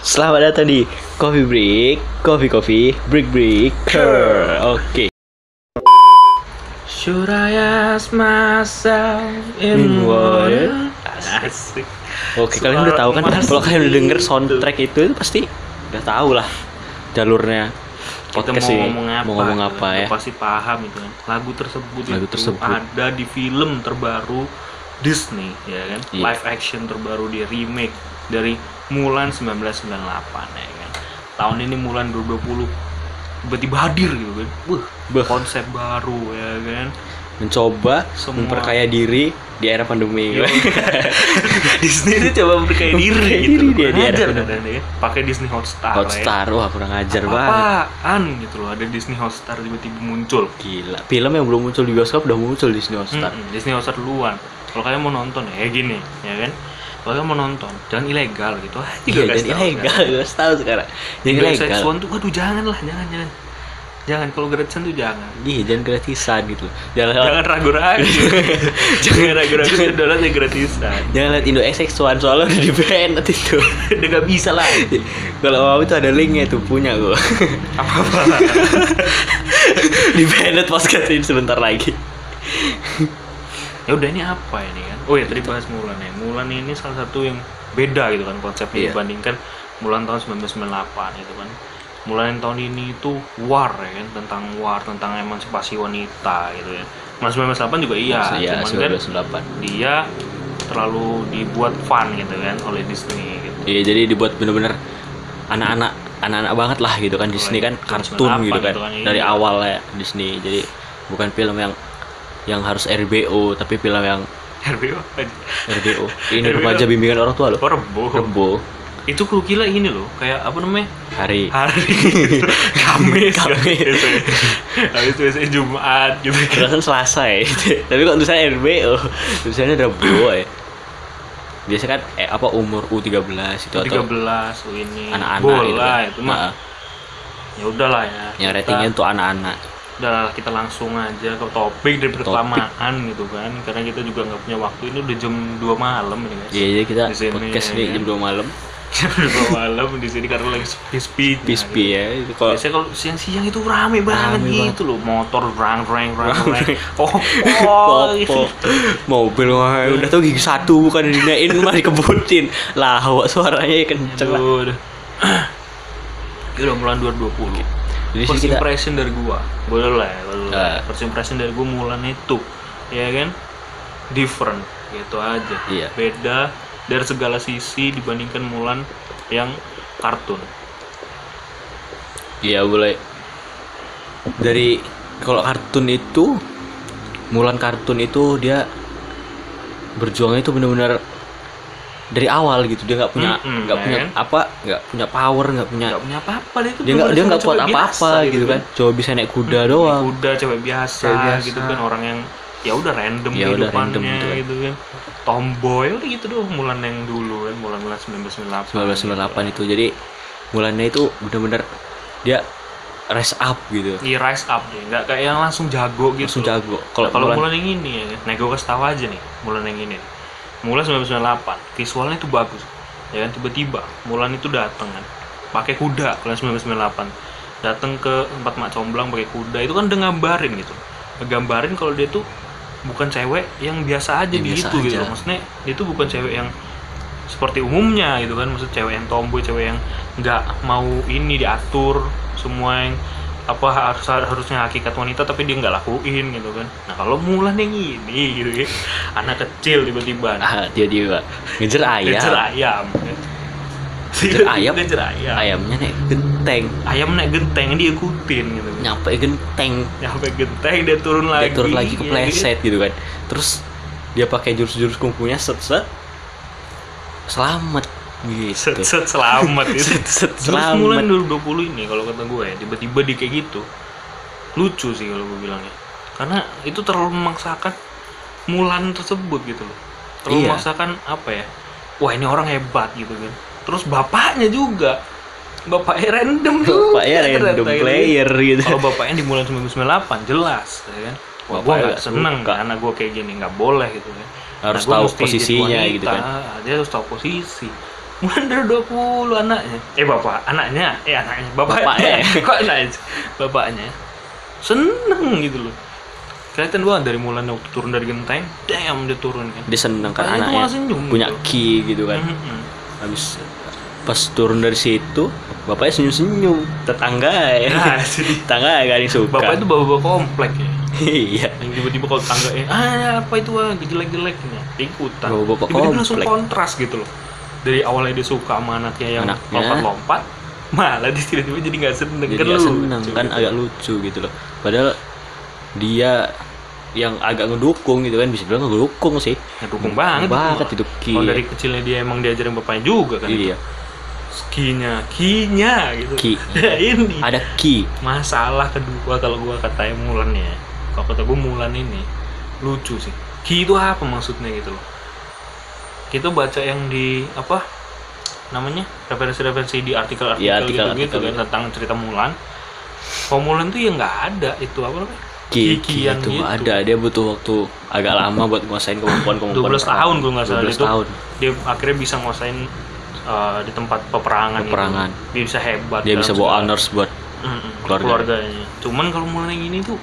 Selamat datang di Coffee Break, Coffee Coffee, Break Break. Oke. Should I ask myself In in water? Asik. Oke, kalian udah tahu kan kalau kalian udah denger soundtrack itu, itu pasti udah tahu lah jalurnya Kita podcast mau ini. ngomong apa? Mau ngomong apa Kita ya? Pasti paham itu kan. Lagu tersebut Lagu itu tersebut. ada di film terbaru Disney, ya kan? Iya. Live action terbaru di remake dari Mulan 1998 ya kan. Tahun ini Mulan 2020 tiba-tiba hadir gitu kan. Wah, Beuh. konsep baru ya kan. Mencoba Semua. memperkaya diri di era pandemi. Yo. Disney itu coba memperkaya diri gitu. diri dia di era pandemi. kan ya. Pakai Disney Hotstar. Hotstar, wah kurang ajar banget. Apaan gitu loh, ada Disney Hotstar tiba-tiba muncul. Gila, film yang belum muncul di bioskop udah muncul di Disney Hotstar. Mm-mm, Disney Hotstar duluan. Kalau kalian mau nonton ya gini, ya kan? Kalau mau nonton, jangan ilegal gitu. Ah, Iya, guys dan tahu ilegal, kan. gue tahu sekarang. Indo ilegal. One tuh, waduh jangan lah, jangan jangan. Jangan kalau gratisan tuh jangan. Iya, jangan gratisan gitu. Jangan Jangan ragu-ragu. jangan ragu-ragu download yang gratisan. jangan lihat Indo XX1 soalnya udah di ban nanti itu. Udah gak bisa lah. Kalau mau itu ada linknya tuh punya gue. Apa-apa. di banned podcast ini sebentar lagi. Ya udah ini apa ini kan? Oh ya tadi bahas Mulan ya. Mulan ini salah satu yang beda gitu kan konsepnya Iya. dibandingkan Mulan tahun 1998 gitu kan. Mulan yang tahun ini itu war ya kan tentang war tentang emansipasi wanita gitu ya. Mulan 1998 juga iya Iya, cuman kan 1998. dia terlalu dibuat fun gitu kan oleh Disney gitu. Iya, jadi dibuat bener-bener anak-anak anak-anak banget lah gitu kan. Disney kan kartun 98 gitu kan. gitu kan, iya. dari awal ya Disney. Jadi bukan film yang yang harus RBO tapi film yang RBO RBO ini RBO. remaja bimbingan orang tua loh. Oh rebo Rebo itu kru gila ini loh kayak apa namanya? Hari. Hari. Kamis. Kamis. gitu habis itu biasanya Jumat gitu kan Selasa ya. Tapi kok tulisannya RBO tulisannya Rebo ya. Biasa kan eh, apa umur U13 itu atau 13 oh ini. Anak-anak bola gitu. kan. itu mah. Nah, ya udahlah ya yang ratingnya untuk anak-anak udahlah kita langsung aja ke topik dari kelamaan gitu kan. Karena kita juga nggak punya waktu. Ini udah jam 2 malam ini guys. Iya, jadi kita Di sini, podcast ya nih kan? jam 2 malam. jam 2 malam di sini karena lagi sepi-sepi. PSP ya. Itu kalau Biasanya kalau siang-siang itu rame banget Rame gitu loh. Motor rang rang rang Rang, oh, oh Popo mobil wah udah tau gigi satu bukan dinain malah dikebutin. Lah suaranya kenceng lah. Udah. Udah mulai 2020 jadi First kita impression dari gua. Boleh lah ya, boleh lah. First impression dari gua Mulan itu ya kan? Different gitu aja. Iya. beda dari segala sisi dibandingkan Mulan yang kartun. Iya boleh. Dari kalau kartun itu Mulan kartun itu dia berjuangnya itu benar-benar dari awal gitu dia nggak punya nggak punya kan? apa nggak punya power nggak punya nggak punya apa-apa dia dia nggak dia nggak kuat apa-apa biasa gitu kan coba bisa naik kuda Naik doang kuda cewek biasa, Cewek biasa. gitu kan orang yang ya udah random Ya udah random gitu gitu, kan. kan tomboy udah gitu doang Mulan yang dulu kan Mulan Mulan 1998 1998 itu jadi Mulannya itu bener-bener dia rise up gitu Iya rise up deh, nggak kayak yang langsung jago gitu. langsung jago Kalau kalau kalau Mulan Mulan yang ini ya, nah gue kasih tahu aja nih, Mulan yang ini. Mulan 1998, visualnya itu bagus. Ya kan tiba-tiba Mulan itu datang kan, pakai kuda Mulan 1998. Datang ke tempat Mak Comblang pakai kuda, itu kan udah gambarin gitu. Ngegambarin kalau dia tuh bukan cewek yang biasa aja Yang di biasa itu gitu. aja. Maksudnya dia tuh bukan cewek yang seperti umumnya gitu kan maksud cewek yang tomboy cewek yang nggak mau ini diatur semua yang apa harus harusnya hakikat wanita tapi dia nggak lakuin gitu kan. Nah kalau Mulan yang ini gitu ya anak kecil tiba-tiba. Ah, dia dia ngejar ayam. Ngejar ayam. Ngejar ayam? ngejar ayam. Ayamnya naik genteng. Ayam naik genteng dia ikutin gitu. Kan. nyampe genteng. Nyampe genteng dia turun dia lagi. turun lagi ke ya kan? pleset gitu kan. Terus dia pakai jurus-jurus kungfunya set set. Selamat gitu. Set selamat itu. Set set selamat. 2020 ini kalau kata gue ya tiba-tiba di kayak gitu. Lucu sih kalau gue bilangnya. Karena itu terlalu memaksakan Mulan tersebut gitu loh. Terlalu Iya. memaksakan apa ya? Wah ini orang hebat gitu kan. Terus bapaknya juga. Bapaknya random juga bapaknya random ternyata gitu. player gitu. Kalau bapaknya di Mulan 1998 jelas ya kan? Wah gue nggak seneng suka. karena gue kayak gini nggak boleh gitu kan. Harus gua tahu posisinya wanita, gitu kan. dia harus tahu posisi Mulan dari 20 anaknya. Eh bapak, anaknya, eh anaknya, bapaknya. Bapaknya. Kok anaknya? Bapaknya. Seneng gitu loh. Kelihatan banget dari Mulan waktu turun dari genteng, damn dia turun kan. dia seneng kan anaknya senyum punya gitu. key gitu kan Mm-mm. habis pas turun dari situ bapaknya senyum senyum tetangga ya Nah, tetangga gak ada yang suka bapak itu bawa-bawa komplek ya. iya Yang tiba-tiba kalau tetangga eh ah apa itu ah jelek-jelek ya. Dia ikutan. Tiba-tiba langsung komplek. kontras gitu loh. Dari awalnya dia suka sama anaknya yang lompat-lompat, malah dia tiba-tiba jadi nggak seneng. Jadi kan gak lucu seneng kan gitu. agak lucu gitu loh. Padahal dia yang agak ngedukung gitu kan bisa bilang ngedukung sih. Ngedukung banget itu banget itu Ki Kalau dari kecilnya dia emang diajarin bapaknya juga kan iya. skinya kinya gitu. Ki. ini. Ada Ki. Masalah kedua kalau gua katanya Mulan ya. Kalau kata gua Mulan ini lucu sih. Ki itu apa maksudnya gitu loh kita baca yang di apa namanya referensi-referensi di artikel-artikel Iya, artikel- gitu, gitu artikel. kan tentang cerita Mulan Mulan tuh ya nggak ada itu apa namanya itu gitu. ada dia butuh waktu agak lama buat nguasain kemampuan kemampuan 12 tahun kalau nggak salah 12 itu tahun dia akhirnya bisa nguasain uh, di tempat peperangan, Peperangan. itu. dia bisa hebat dia bisa bawa honors buat keluarga. keluarganya cuman kalau mulai yang ini tuh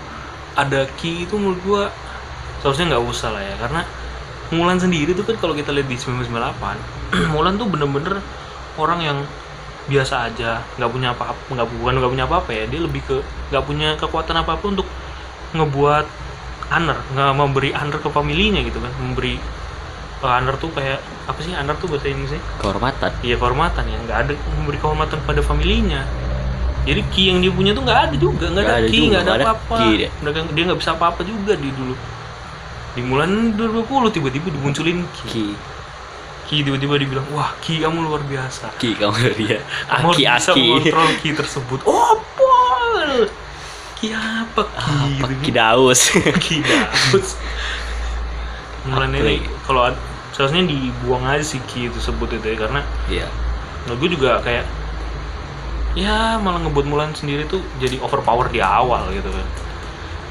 ada ki itu menurut gua seharusnya nggak usah lah ya karena Mulan sendiri tuh kan kalau kita lihat di 1998 Mulan tuh bener-bener orang yang biasa aja nggak punya apa-apa nggak bukan nggak punya apa-apa ya dia lebih ke nggak punya kekuatan apa-apa untuk ngebuat honor nggak memberi honor ke familinya gitu kan memberi uh, honor tuh kayak apa sih honor tuh bahasa Inggrisnya kehormatan Iya kehormatan ya, nggak ada memberi kehormatan pada familinya. Jadi ki yang dia punya tuh nggak ada juga, nggak ada, ada ki, nggak ada apa-apa. dia nggak bisa apa-apa juga di dulu. Di bulan 2020 tiba-tiba dimunculin ki. Ki Ki tiba-tiba dibilang, wah ki kamu luar biasa. Ki kamu dia Kamu Aki harus bisa Aki mengontrol ki tersebut. Oh apa? Ki apa ki? apa gitu. Ki Daus Ki Daus. Mulan Apa ini kalau seharusnya dibuang aja sih ki tersebut itu ya karena iya Menurut gue juga kayak ya malah ngebuat Mulan sendiri tuh jadi overpower di awal gitu kan.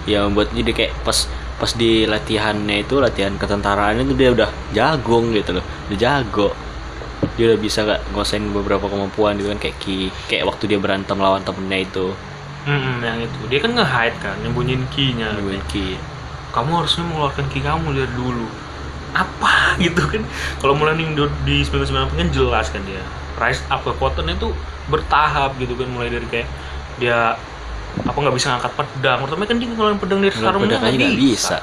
ya membuat jadi kayak pas pas di latihannya itu latihan ketentaraannya itu dia udah jagung gitu loh udah jago dia udah bisa gak nguasain beberapa kemampuan gitu kan kayak Ki kayak waktu dia berantem lawan temennya itu Hmm, yang itu dia kan nge-hide kan, nyembunyiin ki-nya. nemuin Ki Kamu harusnya mengeluarkan ki kamu dari dulu. Apa gitu kan? Kalau yang di- di 1998 kan jelas kan dia. Rise up kekuatannya tuh bertahap gitu kan mulai dari kayak dia apa nggak bisa ngangkat pedang? Pertama kan dia ngeluarin pedang dari sarungnya aja nggak bisa. bisa.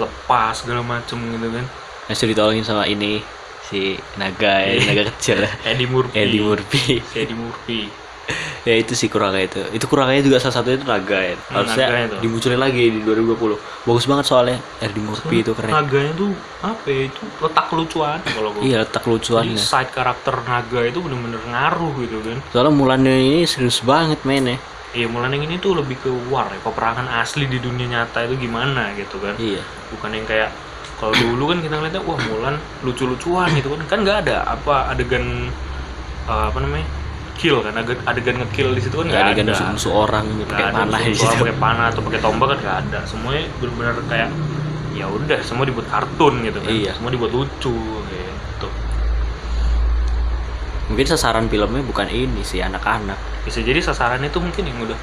lepas segala macem gitu kan. Masih ditolongin sama ini si naga ya, naga kecil. Ya. Eddie Murphy. Eddie Murphy. Si Eddie Murphy. Ya itu si kurangnya itu. Itu kurangnya juga salah satunya itu naga ya. Hmm, harusnya naga itu. dimunculin lagi di 2020 bagus banget soalnya Eddie Murphy itu keren. naganya tuh apa ya itu letak kelucuan kalau iya letak jadi lucuannya side karakter naga itu bener-bener ngaruh gitu kan. Soalnya Mulannya ini serius banget mainnya iya Mulan yang ini tuh lebih ke war ya peperangan asli di dunia nyata itu gimana gitu kan. Iya. Bukan yang kayak kalau dulu kan kita ngeliatnya wah Mulan lucu-lucuan gitu kan. Kan nggak ada apa adegan uh, apa namanya kill kan. Ade- adegan ngekill di situ kan nggak ada ada. musuh, musuh orang pakai panah musuh orang pakai panah atau pakai tombak kan nggak ada. Semuanya benar-benar kayak ya udah semua dibuat kartun gitu kan. Iya. semua dibuat lucu mungkin sasaran filmnya bukan ini sih anak-anak. Bisa jadi sasarannya itu mungkin yang udah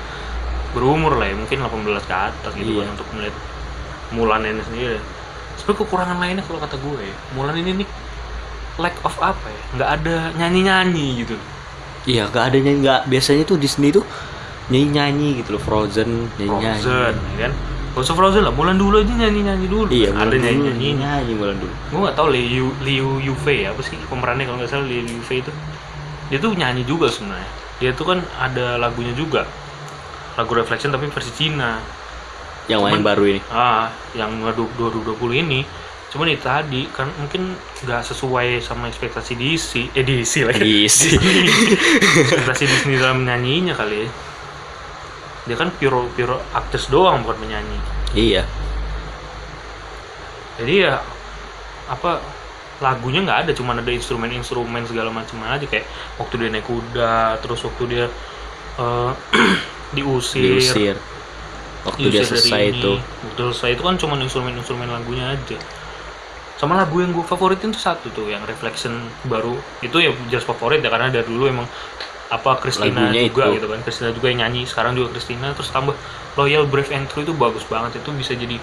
berumur lah ya mungkin 18 ke atas gitu Iya. kan untuk melihat Mulan ini sendiri. Sebenarnya kekurangan lainnya kalau kata gue ya Mulan ini nih lack of apa ya? Nggak ada nyanyi-nyanyi gitu. Iya nggak ada nyanyi nggak biasanya tuh Disney tuh nyanyi nyanyi gitu loh Frozen nyanyi nyanyi Frozen ya kan? Gak usah Frozen lah, Mulan dulu aja nyanyi-nyanyi dulu. Iya ada Mulan dulu nyanyi-nyanyi nyanyi Mulan dulu. Gue gak tau Liu Liu Yufe ya apa sih pemerannya kalau nggak salah Liu Yufe itu dia tuh nyanyi juga sebenarnya. Dia tuh kan ada lagunya juga. Lagu Reflection tapi versi Cina. Yang main Cuman- baru ini? Ah yang 2020 ini. Cuman itu tadi kan mungkin nggak sesuai sama ekspektasi DC eh DC lagi. DC. Ekspektasi Disney dalam nyanyinya kali ya. Dia kan pure pure aktris doang bukan penyanyi. Iya. Jadi ya apa lagunya nggak ada cuman ada instrumen-instrumen segala macam aja kayak waktu dia naik kuda terus waktu dia eh, diusir, diusir. Waktu dia diusir dari selesai ini. itu. Waktu selesai itu kan cuman instrumen-instrumen lagunya aja. Sama lagu yang gue favoritin tuh satu tuh yang Reflection baru. Itu ya jelas favorit ya karena dari dulu emang apa Christina Lagunya juga itu. gitu kan. Christina juga yang nyanyi sekarang juga Christina. Terus tambah Loyal Brave and True itu bagus banget. Itu bisa jadi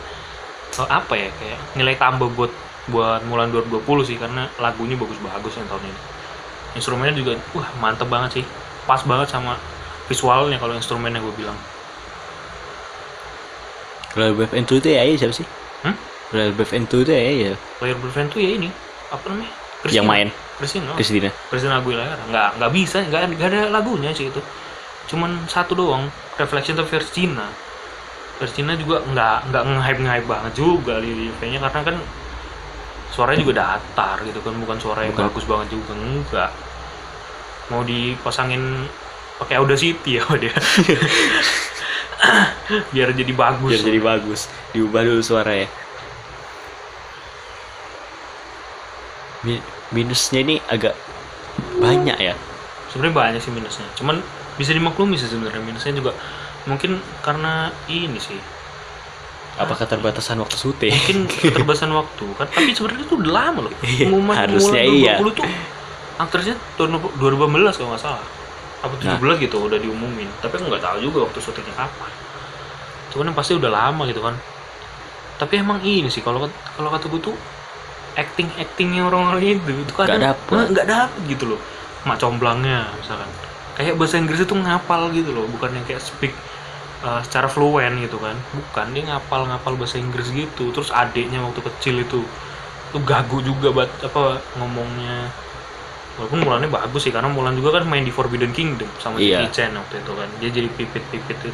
eh, apa ya kayak nilai tambah buat buat Mulan 2020 sih karena lagunya bagus-bagus yang tahun ini. Instrumennya juga wah mantep banget sih. Pas banget sama visualnya kalau instrumennya gue bilang. Royal Brave and True itu ya iya siapa sih? Hmm? Royal Brave and True itu ya iya Loyal Brave and True ya ini. Apa namanya? Yang main. Christina. Oh. Christina. Christina Aguilera. Nggak nggak bisa nggak nggak ada lagunya sih itu. Cuman satu doang Reflection of versi Cina juga nggak nggak nge-hype nge-hype banget juga di kayaknya karena kan suaranya juga datar gitu kan bukan suara yang Bukan. bagus banget juga enggak mau dipasangin pakai Audacity ya dia biar jadi bagus Biar jadi bagus. Diubah dulu suaranya. Mi- Minusnya ini agak banyak ya. sebenarnya banyak sih minusnya cuman bisa dimaklumi sih sebenarnya minusnya juga mungkin karena ini sih Apa keterbatasan waktu syuting? mungkin keterbatasan waktu kan? Tapi sebenarnya itu udah lama loh. Iya, Pengumuman harusnya iya. 2020 tuh aktrisnya tahun 2015 kalau nggak salah. Apa 17 gitu udah diumumin. Tapi aku nggak tahu juga waktu syutingnya kapan. Cuman yang pasti udah lama gitu kan? Tapi emang ini sih kalau kalau kata gue tuh acting actingnya orang-orang itu itu kadang dapet. Nah, nggak dapet gitu loh. Mak comblangnya misalkan. Kayak bahasa Inggris itu ngapal gitu loh bukan yang kayak speak uh, secara fluent gitu kan. Bukan dia ngapal ngapal bahasa Inggris gitu. Terus adiknya waktu kecil itu tuh gagu juga bat apa ngomongnya. Walaupun Mulannya bagus sih karena Mulan juga kan main di Forbidden Kingdom sama Iya. Jackie Chan waktu itu kan. Dia jadi pipit-pipit itu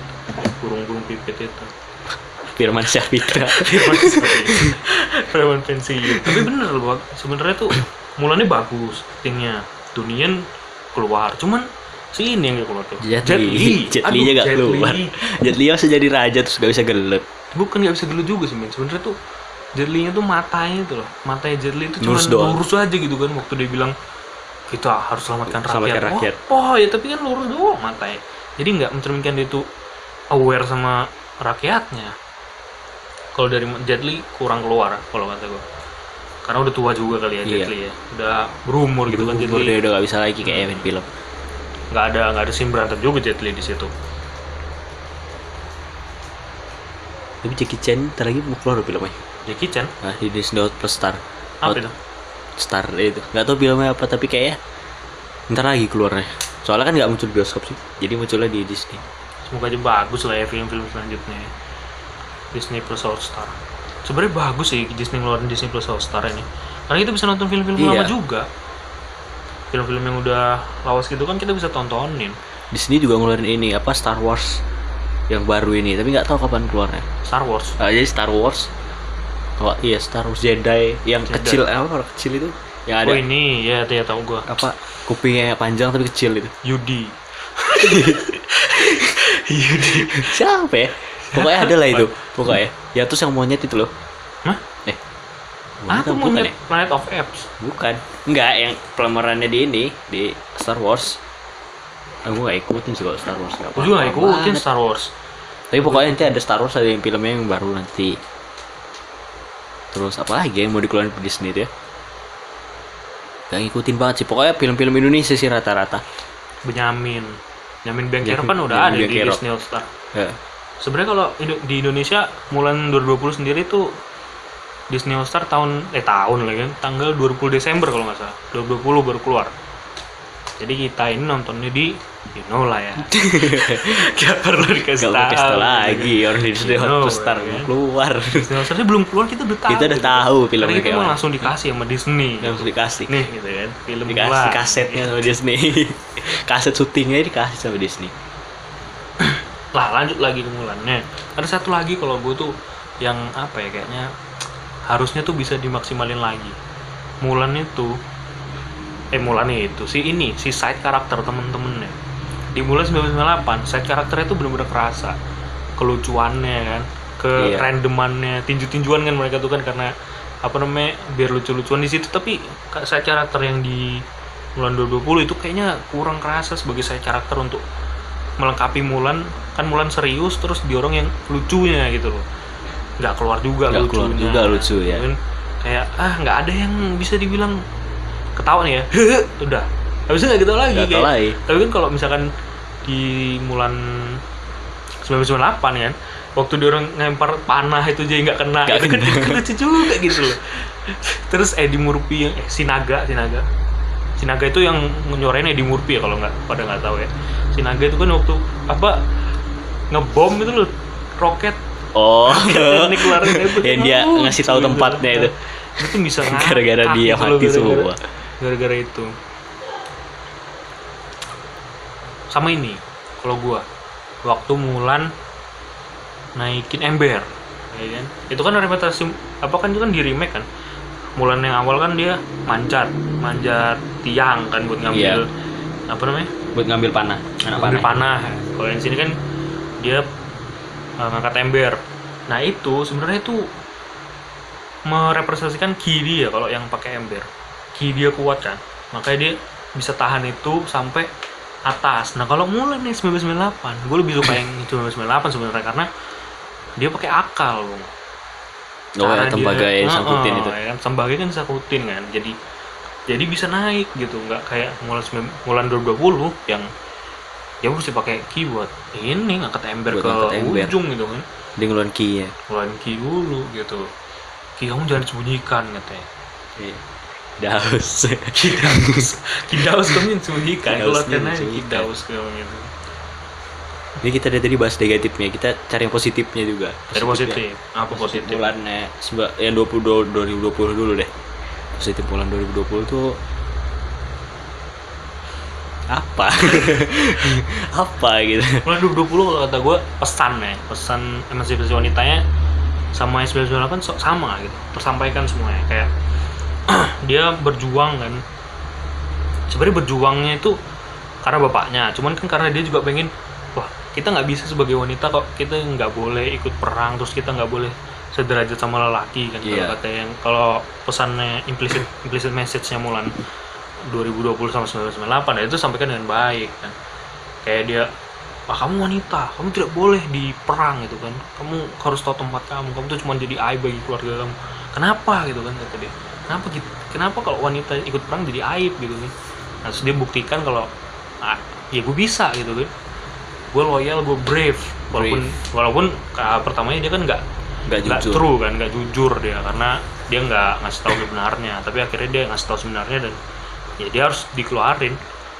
burung-burung pipit itu. Firman Syahpitra. preman pensiun. Tapi bener loh sebenarnya tuh Mulannya bagus actingnya. Dunian keluar. Cuman si ini yang gak keluar tuh Jet Li. Jet Li-nya Aduh, gak Jet keluar. Li. Jet Li harus jadi raja terus gak bisa gelut. bukan nggak bisa dulu juga sih men sebenarnya tuh Jet Li-nya tuh matanya tuh loh matanya Jet Li itu cuma Lurus aja gitu kan waktu dia bilang kita harus selamatkan rakyat, Selamatkan rakyat. Oh, oh, ya tapi kan lurus doang matanya jadi nggak mencerminkan dia tuh aware sama rakyatnya kalau dari Jet Li kurang keluar kalau kata gue karena udah tua juga kali ya Jet Iya. Li ya udah berumur gitu kan Jet Li udah gak bisa lagi kayak main film. Nggak ada nggak ada scene berantem juga Jet Li di situ Tapi Jackie Chan ntar lagi mau keluar filmnya. Jackie Chan Nah, di Disney Plus Star. apa itu Star itu. Gak tau filmnya apa tapi kayaknya ntar lagi keluarnya. Soalnya kan nggak muncul bioskop sih. Jadi munculnya di Disney. semoga aja bagus lah ya film-film selanjutnya Disney Plus All Star sebenarnya bagus sih Disney ngeluarin Disney Plus All Star ini karena kita bisa nonton film-film Iya. lama juga film-film yang udah lawas gitu kan kita bisa tontonin Disney juga ngeluarin ini apa Star Wars yang baru ini tapi nggak tahu kapan keluarnya. Star Wars Ah, jadi Star Wars. Oh iya Star Wars Jedi yang Jedi. kecil eh, apa orang kecil itu yang ada oh ini ya ya tahu gua apa kupingnya panjang tapi kecil itu. Yudi Siapa ya? Pokoknya ada lah itu. Pokoknya. Ya terus yang monyet itu loh. Eh. aku mau bukan lihat ya? Planet of Apes Bukan. Enggak, yang pelamarannya di ini di Star Wars. Aku gak ikutin sih kalau Star Wars aku juga apa-apa ikutin. Star Wars Tapi pokoknya nanti ada Star Wars ada yang filmnya yang baru nanti. Terus apa lagi yang mau dikeluarin di Disney itu ya? Gak ngikutin banget sih. Pokoknya film-film Indonesia sih rata-rata. Benyamin Benyamin Bengkero Benyamin- kan udah Benyamin ada di Bengkero. Disney All Star Ya. sebenarnya kalau di Indonesia Mulan 2020 sendiri tuh Disney All Star tahun eh tahun lagi kan tanggal 20 Desember kalau nggak salah 2020 baru keluar jadi kita ini nontonnya di you know lah ya gak perlu dikasih Gak tahu tau lagi orang di Disney You know, Hot Star ya. keluar. Disney All Star belum keluar kita udah tahu Kita udah gitu. tahu filmnya kita kayak mau mana. langsung dikasih sama Disney Langsung dikasih. nih gitu kan film dikasih Mulan. kasetnya sama Disney kaset syutingnya dikasih sama Disney lah lanjut lagi ke Mulannya ada satu lagi kalau gue tuh yang apa ya kayaknya harusnya tuh bisa dimaksimalin lagi. Mulan itu eh Mulan itu si ini si side karakter temen-temennya. Di Mulan 1998 side karakternya tuh bener-bener kerasa. Kelucuannya kan ke Iya. randomannya tinju-tinjuan kan mereka tuh kan karena apa namanya biar lucu-lucuan di situ. Tapi side karakter yang di Mulan 2020 itu kayaknya kurang kerasa sebagai side karakter untuk melengkapi Mulan. Kan Mulan serius terus diorong yang lucunya gitu loh nggak keluar juga Nggak lucunya keluar juga lucu, ya. Kan kayak ah nggak ada yang bisa dibilang ketawa nih ya udah habis itu nggak ketawa lagi Nggak kayak. lagi. tapi kan kalau misalkan di Mulan 1998 kan waktu dia orang ngelempar panah itu aja nggak kena Nggak itu kan kena. itu lucu juga gitu loh terus Eddie Murphy yang eh, Sinaga Sinaga Sinaga itu yang nyorain Eddie Murphy ya kalau nggak pada nggak tahu ya Sinaga itu kan waktu apa ngebom itu loh roket Oh, Ini keluarin itu. yang dia ngasih tahu tempatnya itu. itu bisa Gara-gara dia mati gara-gara- semua. gara-gara itu. Sama ini kalau gua. Waktu Mulan naikin ember ya kan? Itu kan representasi apa kan itu kan di remake kan? Mulan yang awal kan dia manjat manjat tiang kan buat ngambil apa namanya? Buat ngambil panah, anak ngambil panah. panah. Kalau yang sini kan dia ngangkat ember. Nah itu sebenarnya itu merepresentasikan ki dia kalau yang pakai ember. Ki dia kuat kan? Makanya dia bisa tahan itu sampai atas. Nah kalau mulai nih 1998 gue lebih suka yang 1998 sebenarnya karena dia pakai akal Bung. Oh, Cara ya, tembaga dia- yang sangkutin Heeh, itu. ya kan tembaga kan sangkutin kan. Jadi jadi bisa naik gitu. Nggak kayak mulan sembilan- mulan 2020 yang ya mesti pakai ki buat ini ngangkat ember Buat ke ngangkat ember. ujung gitu kan Dia ngeluarin key ya. ngeluarin ki dulu gitu ki kamu jangan sembunyikan katanya Iya. Daus. kidaus kidaus kamu yang sembunyikan karena disembunyikan. kidaus kamu gitu Ini kita dari tadi bahas negatifnya, kita cari yang positifnya juga. dari positif apa Positif positif bulannya seba- yang 20 2020 dulu deh. Positif bulan 2020 tuh apa? apa gitu. Mulai 2020 kalau kata gue pesan ya, pesan emansipasi wanitanya sama yang 1998 so- sama gitu, tersampaikan semuanya kayak dia berjuang kan. Sebenarnya berjuangnya itu karena bapaknya, cuman kan karena dia juga pengen, wah kita nggak bisa sebagai wanita kok kita nggak boleh ikut perang, terus kita nggak boleh sederajat sama lelaki kan kalau Iya. kata yang kalau pesannya implicit implicit message-nya Mulan 2020 sama 1998 ya itu sampaikan dengan baik kan. Kayak dia ah kamu wanita kamu tidak boleh di perang gitu kan. Kamu harus tahu tempat kamu kamu tuh cuma jadi aib bagi keluarga kamu. Kenapa? gitu kan kata dia. Kenapa gitu kenapa kalau wanita ikut perang jadi aib? gitu kan. Nah, terus dia buktikan kalau ah, ya gue bisa gitu kan. Gue loyal gue brave. Walaupun walaupun ka- pertamanya dia kan nggak Nggak nggak jujur. true kan nggak jujur dia karena dia nggak ngasih tahu sebenarnya. Tapi akhirnya dia ngasih tahu sebenarnya dan ya dia harus dikeluarin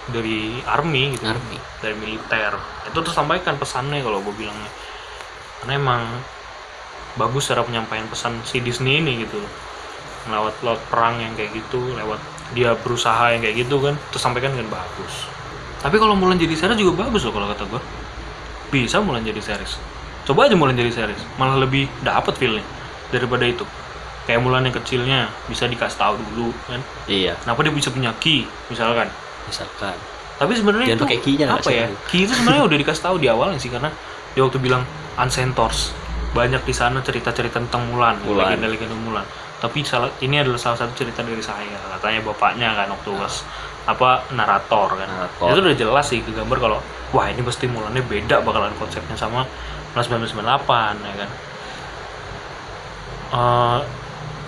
dari army gitu Army. dari militer. Itu tuh sampaikan pesannya kalau gue bilangnya. Karena emang bagus cara penyampaian pesan si Disney ini gitu. Lewat lewat perang yang kayak gitu lewat dia berusaha yang kayak gitu kan terus sampaikan dengan bagus. Tapi kalau Mulan jadi series juga bagus loh kalau kata gue bisa Mulan jadi series. Coba aja Mulan jadi series malah lebih dapet feelnya daripada itu kayak Mulan yang kecilnya bisa dikasih tahu dulu kan Iya, kenapa dia bisa punya ki misalkan misalkan. tapi sebenarnya itu pakai nggak apa ya? Key itu sebenarnya udah dikasih tahu di awalnya sih karena dia waktu bilang Uncentors banyak di sana cerita-cerita tentang Mulan, Mulan. legenda-legenda Mulan. Tapi salah ini adalah salah satu cerita dari saya, katanya bapaknya kan waktu was apa narator kan. Narator. Itu udah jelas sih ke gambar kalau wah ini pasti Mulannya beda bakalan konsepnya sama Mulan 1998 ya kan. Eh,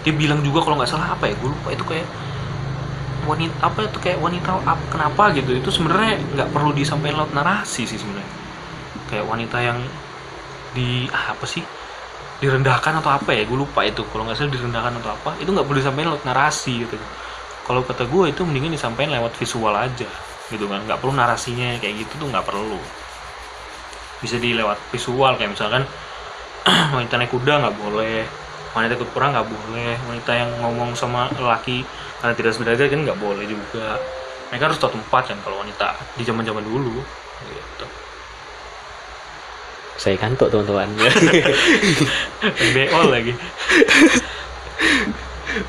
dia bilang juga kalau nggak salah apa ya gue lupa itu kayak wanita apa itu kayak wanita ap- kenapa gitu itu sebenarnya nggak perlu disampaikan lewat narasi sih sebenarnya. Kayak wanita yang di ah, apa sih direndahkan atau apa ya gue lupa itu kalau nggak salah direndahkan atau apa itu nggak perlu disampaikan lewat narasi gitu. Kalau kata gue itu mendingan disampaikan lewat visual aja gitu kan nggak perlu narasinya kayak gitu tuh nggak perlu. Bisa di lewat visual kayak misalkan wanita naik kuda nggak boleh wanita ikut perang nggak boleh wanita yang ngomong sama lelaki karena tidak sederajat kan nggak boleh juga mereka harus tahu tempat kan kalau wanita di zaman zaman dulu gitu Saya kantuk teman-teman. BO lagi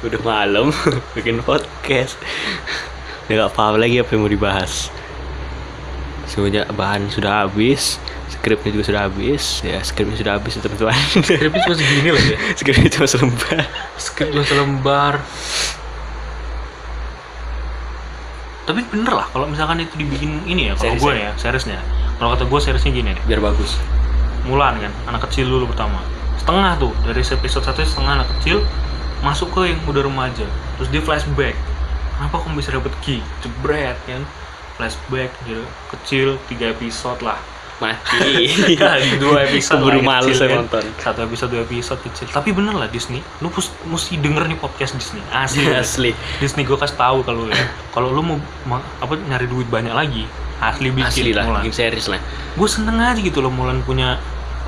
Udah malam bikin podcast. Udah gak paham lagi apa yang mau dibahas. Semuanya bahan sudah habis, skripnya juga sudah habis. Ya, skripnya sudah habis ya, teman-teman. skrip cuma segini lah ya skripnya cuma selembar. skrip cuma selembar tapi bener lah kalau misalkan itu dibikin ini ya kalau gue ya? ya seriesnya kalau kata gue seriesnya gini nih Biar bagus. Mulan kan anak kecil dulu pertama setengah tuh dari episode satu setengah anak kecil masuk ke yang udah remaja terus dia flashback kenapa kamu bisa dapet key jebret kan flashback gitu kecil tiga episode lah mati. Kali dua episode Keburu males kecil, saya nonton. satu episode dua episode kecil tapi bener lah Disney. Lu pus- mesti denger nih podcast Disney. Asli asli. Disney gue kasih tahu kalau ya. Kalau lu mau ma- apa nyari duit banyak lagi asli bikin asli lah Mulan. bikin series lah. Gue seneng aja gitu loh Mulan punya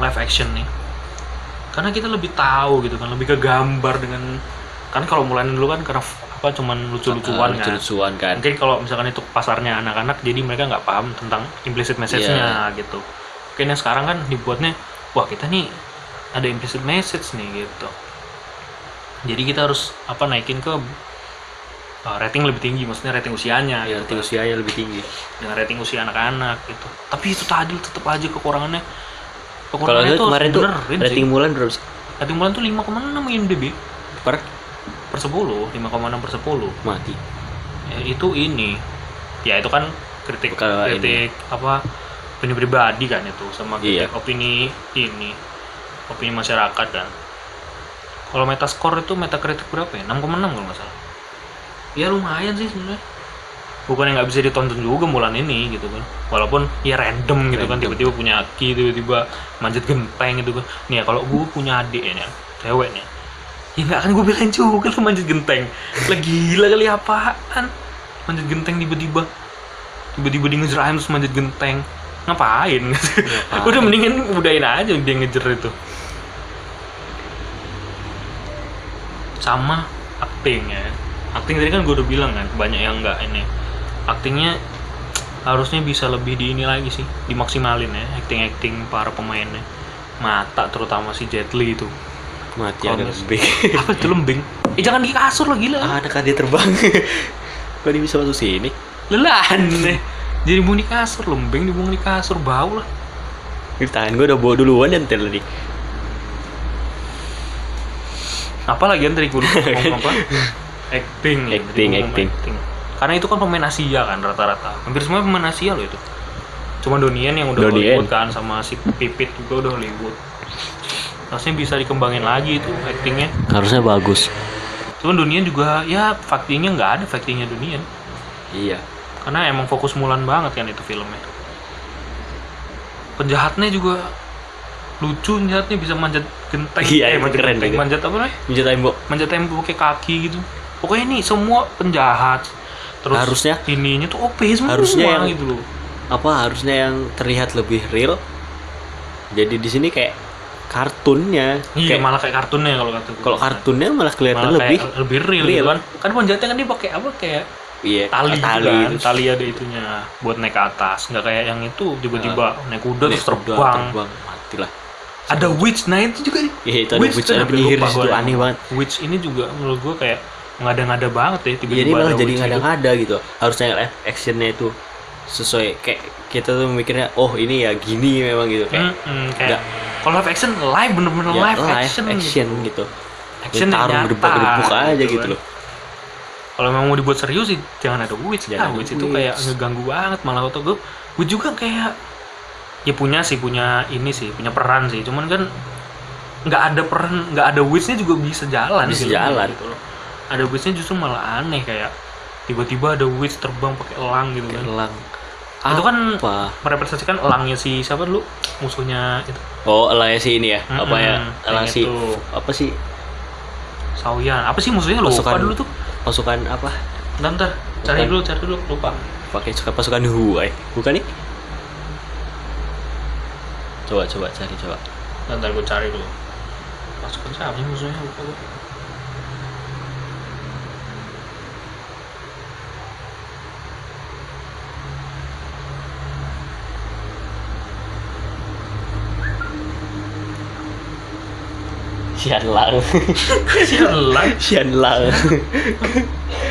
live action nih. Karena kita lebih tahu gitu kan lebih ke gambar dengan kan kalau Mulan dulu kan karena apa cuman lucu-lucuan Ah, kan. lucu-lucuan kan. Mungkin kalau misalkan itu pasarnya anak-anak jadi mereka nggak paham tentang implicit message-nya gitu. Mungkin yang sekarang kan dibuatnya wah kita nih ada implicit message nih gitu. Jadi kita harus apa naikin ke uh, rating lebih tinggi maksudnya rating usianya ya gitu tinggi kan. usianya lebih tinggi. Dengan rating usia anak-anak gitu. Tapi itu tadi tetap aja kekurangannya. Kalau kekurangannya itu tuh kemarin tuh benerin sih. rating bulan berapa rating bulan tuh 5,6 IMDb per per 10 5,6 per 10 mati. Ya, itu ini. Ya itu kan kritik kritik apa opini pribadi kan itu sama kritik Iya. opini ini opini masyarakat kan. Kalau metascore itu metakritik berapa ya? 6,6 kalau nggak salah. Ya lumayan sih sebenarnya. Bukan yang nggak bisa ditonton juga bulan ini gitu kan. Walaupun ya random gitu kan Random. tiba-tiba punya aki tiba-tiba manjat genteng gitu kan. Nih ya kalau gue punya adik ya cewek nih ya nggak akan gue bilang juga lu manjat genteng. Lah gila kali apaan? Manjat genteng tiba-tiba. Tiba-tiba dia ngejar ayam terus manjat genteng. Ngapain? Udah mendingan udahin aja dia ngejar itu. Sama acting ya acting tadi kan gue udah bilang kan banyak yang nggak ini. Actingnya harusnya bisa lebih di ini lagi sih dimaksimalin ya acting acting para pemainnya. Mata terutama si Jet Li itu mati Kalau agak mis- lembek apa itu lembing? Eh jangan di kasur lah gila. Ah, ada kan dia terbang. Kok dia bisa masuk sini? Lelan deh jadi bunyi kasur lembing dibuang di kasur bau lah. Di tangan gue udah bawa duluan dan tadi apa lagi yang tadi gue apa. Acting. Ya, Acting, ngomong acting. karena itu kan pemain Asia kan rata-rata. Hampir semua pemain Asia loh itu. Cuma Donian yang udah Donnie Hollywood kan sama si Pipit juga udah Hollywood harusnya bisa dikembangin lagi itu actingnya. Harusnya bagus. Cuman Donian juga ya faktingnya nggak ada faktingnya Donian iya. Karena emang fokus Mulan banget kan itu filmnya. Penjahatnya juga lucu penjahatnya bisa manjat genteng. Iya, eh, manjat keren genteng manjat apa nih Minta tembok. Manjat tembok pakai kaki gitu. Pokoknya nih semua penjahat. Terus Harusnya- ininya tuh OP semua harusnya yang- gitu loh. apa harusnya yang terlihat lebih real. Jadi di sini kayak kartunnya iya kayak malah kayak kartunnya kalau gue. kalau kartunnya malah kelihatan malah lebih kayak lebih real, real. gitu kan kan penjahatnya kan dia pakai apa kayak iya tali, tali gitu kan. itu tali ada itunya buat naik ke atas nggak kayak yang itu tiba-tiba naik kuda terus terbang terbang mati lah ada witch nah itu juga Iya itu ada witch, tuh ada penyihir gua. aneh banget. witch ini juga menurut gua kayak ngada-ngada banget ya tiba-tiba Jadi malah ada jadi witch gitu. ngada-ngada gitu. Harusnya actionnya itu sesuai kayak kita tuh mikirnya oh ini ya gini memang gitu kayak Mm-mm, kayak nggak- kalau live action live bener-bener ya, live, action, action gitu. gitu. action nyata gedebak-gedebuk aja gitu kan. loh. kalau memang mau dibuat serius sih jangan ada witch Jangan ah ada witch itu kayak ngeganggu banget malah waktu gue gue juga kayak ya punya sih punya ini sih punya peran sih cuman kan nggak ada peran nggak ada witchnya juga bisa jalan Bisa filmnya jalan. gitu loh ada witchnya justru malah aneh kayak tiba-tiba ada witch terbang pakai elang gitu kan Elang. Itu kan apa? merepresentasikan elangnya si siapa dulu musuhnya itu Oh, elangnya si ini ya. Apa ya? Elang si itu. apa sih? Saoyan apa sih musuhnya lupa Pasukan- dulu tuh Pasukan apa? ntar ntar cari Bukan. dulu cari dulu lupa Pakai suka pasukan Huai. Bukan nih? Coba coba cari coba. ntar, ntar gue cari dulu pasukan siapa sih musuhnya lupa gue Xianlang. si elang Xianlang.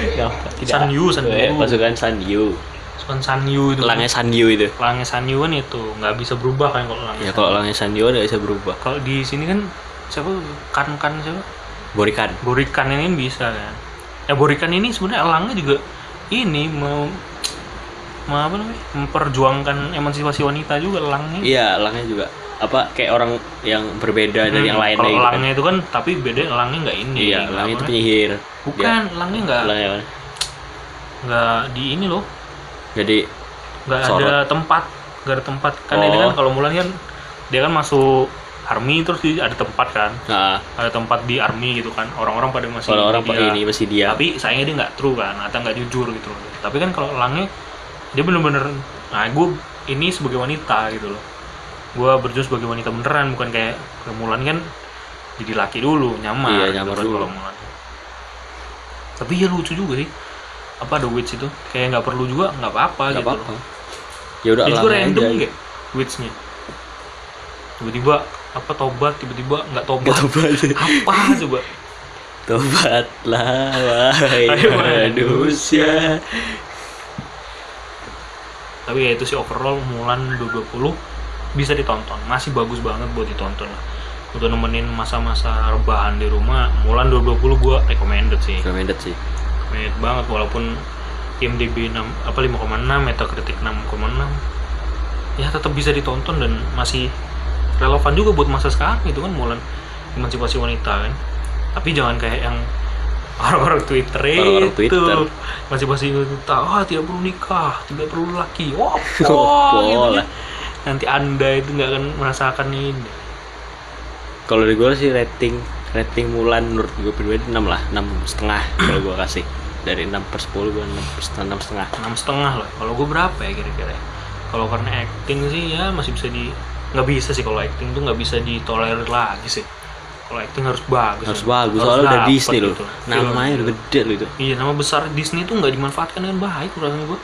Kenapa tidak? San Yu, San Eh, Yu. Pasukan San Yu. pasukan Sanyu itu Elangnya San Yu itu. elangnya Sanyu kan itu nggak bisa berubah kan kalau elangnya Ya kalau elangnya San Yu nggak bisa berubah. kalau di sini kan siapa kan kan siapa Borikan. Borikan ini kan bisa kan ya Borikan ini sebenarnya elangnya juga ini mau mau apa namanya memperjuangkan emansipasi wanita juga elangnya Iya, elangnya juga. Apa kayak orang yang berbeda dari yang Hmm, lain kalau gitu kan. elangnya itu kan tapi beda elangnya nggak ini Iya, nggak elang itu penyihir. bukan elangnya nggak Dia, elangnya apa? nggak di ini loh Jadi nggak ada tempat nggak ada tempat kan ini Oh. kan kalau Mulan kan dia kan masuk army terus ada tempat kan nah, ada tempat di army gitu kan orang-orang pada masih kalau orang dia. ini pasti dia. tapi sayangnya dia nggak true kan atau nggak jujur gitu loh tapi kan kalau elangnya dia bener-bener nah gue ini sebagai wanita gitu loh gue berjuang sebagai wanita beneran bukan kayak kayak Mulan kan jadi laki dulu nyamar Iya, gitu nyamar kan dulu. kalau Mulan tapi ya lucu juga sih apa The Witch itu kayak nggak perlu juga nggak apa-apa Gak gitu apa-apa. loh Ya udah elangnya random aja. kayak Witch-nya tiba-tiba apa tobat tiba-tiba nggak tobat Gak tobat. apa coba Tobatlah wahai manusia. tapi ya itu sih overall Mulan 2020 bisa ditonton. Masih bagus banget buat ditonton. Lah untuk nemenin masa-masa rebahan di rumah Mulan 2020 gua recommended sih. Recommended sih. recommended banget walaupun IMDb 6 apa 5,6 Metacritic 6,6 ya tetap bisa ditonton dan masih relevan juga buat masa sekarang itu kan Mulan. Emansipasi wanita kan. Tapi jangan kayak yang orang-orang Twitter Orang-orang itu Twitter. masih masih wanita ah tidak perlu nikah tidak perlu laki wah Wah, wah, gitu kan. Nanti anda itu nggak akan merasakan ini Kalau dari gue sih rating rating Mulan menurut gue pribadi 6 lah, 6 setengah kalau gue kasih dari 6 per 10 gue 6 per setengah, 6 setengah. enam setengah lah kalau gue berapa ya kira-kira kalau karena acting sih ya masih bisa di nggak bisa sih kalau acting tuh nggak bisa ditolerir lagi sih kalau acting harus bagus Harus ya. bagus soalnya udah Disney loh. gitu. Namanya Film. udah gede loh itu. iya nama besar Disney tuh nggak dimanfaatkan dengan baik rasanya gue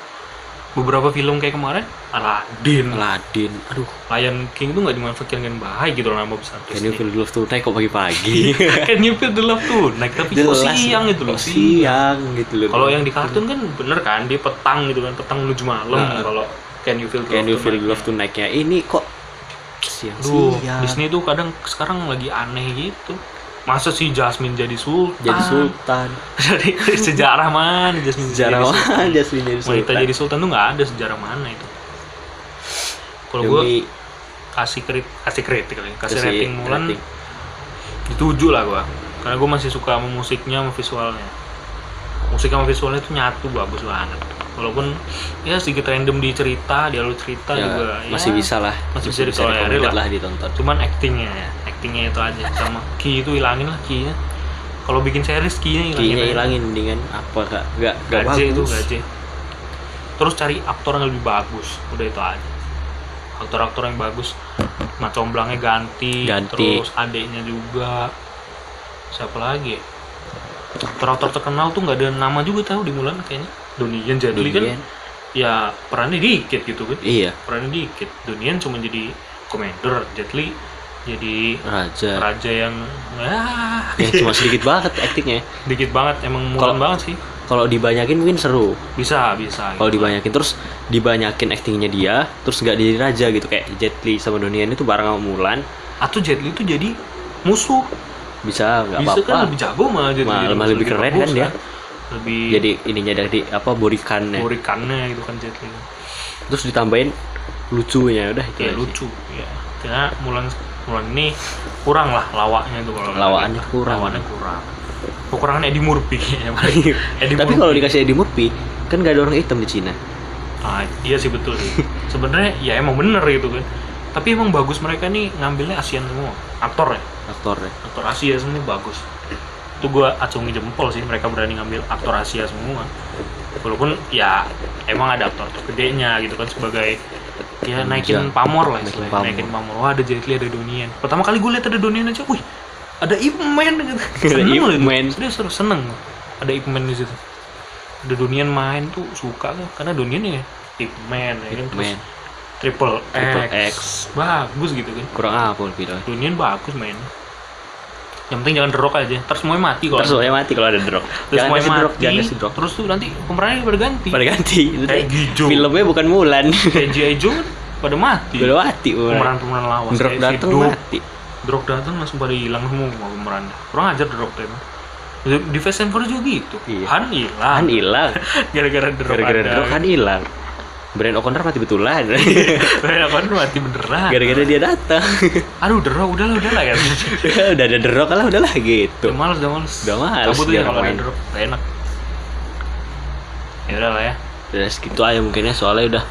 beberapa film kayak kemarin Aladdin Aladdin. Aduh, Lion King tuh nggak dimanfaatkan dengan baik gitu loh nama besar can you feel the love tonight kok pagi-pagi. Can you feel the love naik tapi kok siang itu loh siang gitu loh. kalau yang di kartun kan bener kan dia petang gitu kan petang menuju malam Nah. kalau Can you feel the Can you love feel tonight? the love tonight-nya ini kok siang-siang. Disney tuh kadang sekarang lagi aneh gitu. Masa sih Jasmine jadi sultan? jadi sultan. Dari sejarah mana Jasmine Sejarah jadi sultan? mana Jasmine jadi Wanita sultan? jadi sultan tuh nggak ada sejarah mana itu. Kalau gue kasih kritik, kasih kritik kali, kasih, kasih rating Mulan rating. di tujuh lah gue. Karena gue masih suka sama musiknya sama visualnya. Musik sama visualnya tuh nyatu bagus banget. Walaupun ya sedikit random di cerita, di alur cerita Ya, juga masih ya, bisa lah. masih bisa ditolerir recommended lah. lah ditonton. cuman actingnya ya actingnya itu aja. Sama key itu hilangin lah key-nya kalau bikin series key-nya hilangin aja. hilangin dengan apa? Gak gak gak gaje itu bagus. gaje terus cari aktor yang lebih bagus. Udah itu aja. Aktor-aktor yang bagus. Macomblangnya ganti, Ganti. terus adiknya juga. Siapa lagi ya? aktor-aktor terkenal tuh nggak ada nama juga tahu di Mulan kayaknya. Donian Jadli kan Dunian. ya perannya dikit gitu kan. Iya, perannya dikit. Donian cuma jadi commander Jet Li jadi raja. raja yang ah yang cuma sedikit banget aktingnya. dikit banget emang mulan banget sih Kalau dibanyakin mungkin seru. bisa bisa Kalau gitu. dibanyakin terus dibanyakin aktingnya dia, terus nggak jadi raja gitu kayak Jet Li sama Donian itu bareng sama Mulan atau Jet Li itu jadi musuh bisa nggak bisa kan apa-apa. lebih jago malah Malah- jadi malah musuh, lebih keren kan dia. lebih Jadi ininya dari apa borikannya. borikannya gitu kan Jet Li Terus ditambahin lucunya udah itu ya lucu ya karena Mulan Mulan ini kurang lah lawaknya tuh kalau Lawakannya kurang. lawakannya kurang kekurangan Eddie Murphy ya Eddie Tapi kalau dikasih Eddie Murphy, kan gak ada orang hitam di Cina. Ah, iya sih betul sih. Sebenarnya ya emang bener gitu kan. Tapi emang bagus mereka nih ngambilnya ASEAN semua. Aktor ya, Aktornya. aktor Asia semua bagus. Itu gua acungi jempol sih mereka berani ngambil aktor Asia semua. Walaupun ya emang ada aktor gedenya gitu kan sebagai ya naikin Iya. pamor lah Naikin pamor. naikin pamor. Wah ada Jet Li ada Donian. Pertama kali gue lihat ada Donian aja, wih ada Ip Man gitu. Ada Seneng Ip. Man. Serius serius seneng. Ada Ip Man di situ. Ada Donian main tuh suka kan karena Donian ya Ip Man ya kan. Terus Triple, Triple X. X. bagus gitu kan kurang apa lebih dong. Dunian bagus main yang penting jangan derok aja terus semuanya mati kalau Terus semuanya mati kalau ada drop. terus Jangan semuanya kasih drop, jangan kasih drop. terus tuh nanti pemerannya pada ganti Pada ganti. Itu Kayak Gijo. Filmnya bukan Mulan. kayak G.I. Joe kan pada mati Udah mati pemeran. pemeran-pemeran lawas Drop si datang mati. Drog datang langsung pada hilang semua pemerannya kurang ajar Drog tuh emang di Fast and Furious juga gitu Iya. Han hilang Kan hilang. gara-gara Drog Gara-gara drop kan hilang. Brand O'Connor mati betulan. Brand O'Connor mati beneran. Gara-gara dia datang. Aduh, derok udahlah udahlah kan. udah ada derok lah udahlah gitu. Udah males, udah males. Udah males Cabut dia aja kalau gak enak. Ya udah lah ya. Udah segitu aja mungkin ya soalnya udah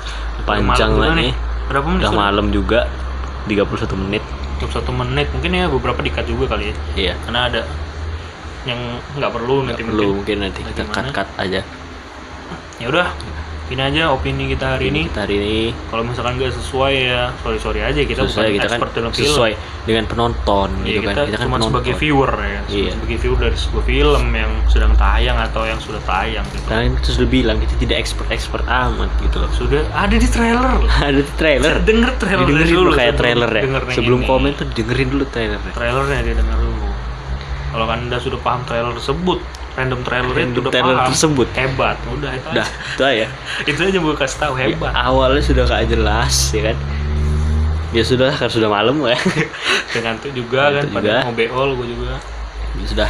panjang lah nih. Berapa menit? Udah malam juga 31 menit. Cukup satu menit. Mungkin ya beberapa dikat juga kali ya. Iya. Karena ada yang nggak perlu nanti Perlu mungkin. mungkin nanti kita Bagaimana? cut-cut aja. Ya udah. Ini aja opini kita hari ini. Kita hari ini Kalau misalkan nggak sesuai ya sorry sorry aja kita sesuai bukan kita kan expert dalam film. sesuai dengan penonton Iya, gitu kan. kita, Kita kan cuma penonton. sebagai viewer ya, cuma Iya. sebagai viewer dari sebuah film yang sedang tayang atau yang sudah tayang gitu. Karena kita sudah bilang kita tidak expert-expert amat gitu loh. Sudah ada di trailer. ada di trailer. Denger trailer Dengerin dulu kayak trailer ya. denger Sebelum ini. komen tuh dengerin dulu trailernya. trailernya dia dengar dulu. Kalau anda sudah paham trailer tersebut, random trailer itu Random udah trailer paham. tersebut. Hebat, udah itu Udah, aja. itu aja. itu aja gue kasih tahu hebat. Ya, awalnya sudah gak jelas ya kan. Ya sudah kan sudah malam ya. Dengan itu juga kan Ngantuk pada juga. mau beol gue juga. Ya sudah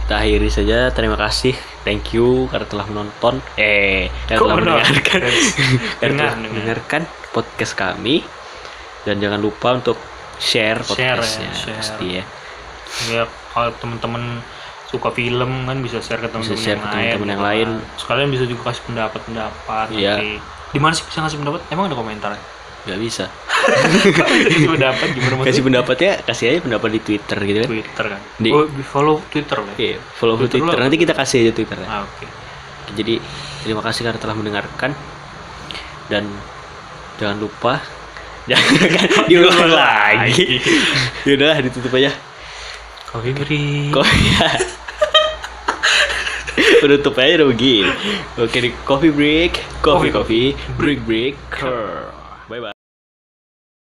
kita akhiri saja. Terima kasih. Thank you karena telah menonton. Eh, karena telah menonton? mendengarkan. karena telah dengar. mendengarkan podcast kami. Dan jangan lupa untuk share Share ya, podcastnya share. pasti ya. Ya kalau teman-teman suka film kan bisa share ke teman-teman yang, ke lain. teman-teman yang lain. Sekalian bisa juga kasih pendapat-pendapat. Iya. Di mana sih bisa ngasih pendapat? Emang ada komentar? Gak bisa. Kasih pendapat gimana maksudnya? Kasih pendapatnya, kasih aja pendapat di Twitter gitu kan. Twitter kan. Di- Oh, follow Twitter lah. Iya, follow Twitter Twitter. Nanti kita kasih aja Twitternya. Ah, oke. Jadi terima kasih karena telah mendengarkan dan jangan lupa jangan diulang lagi. Yaudah ditutup aja. Coffee break. Kok ya? Penutup aja udah begini. Oke di coffee break, coffee coffee, break break. Bye.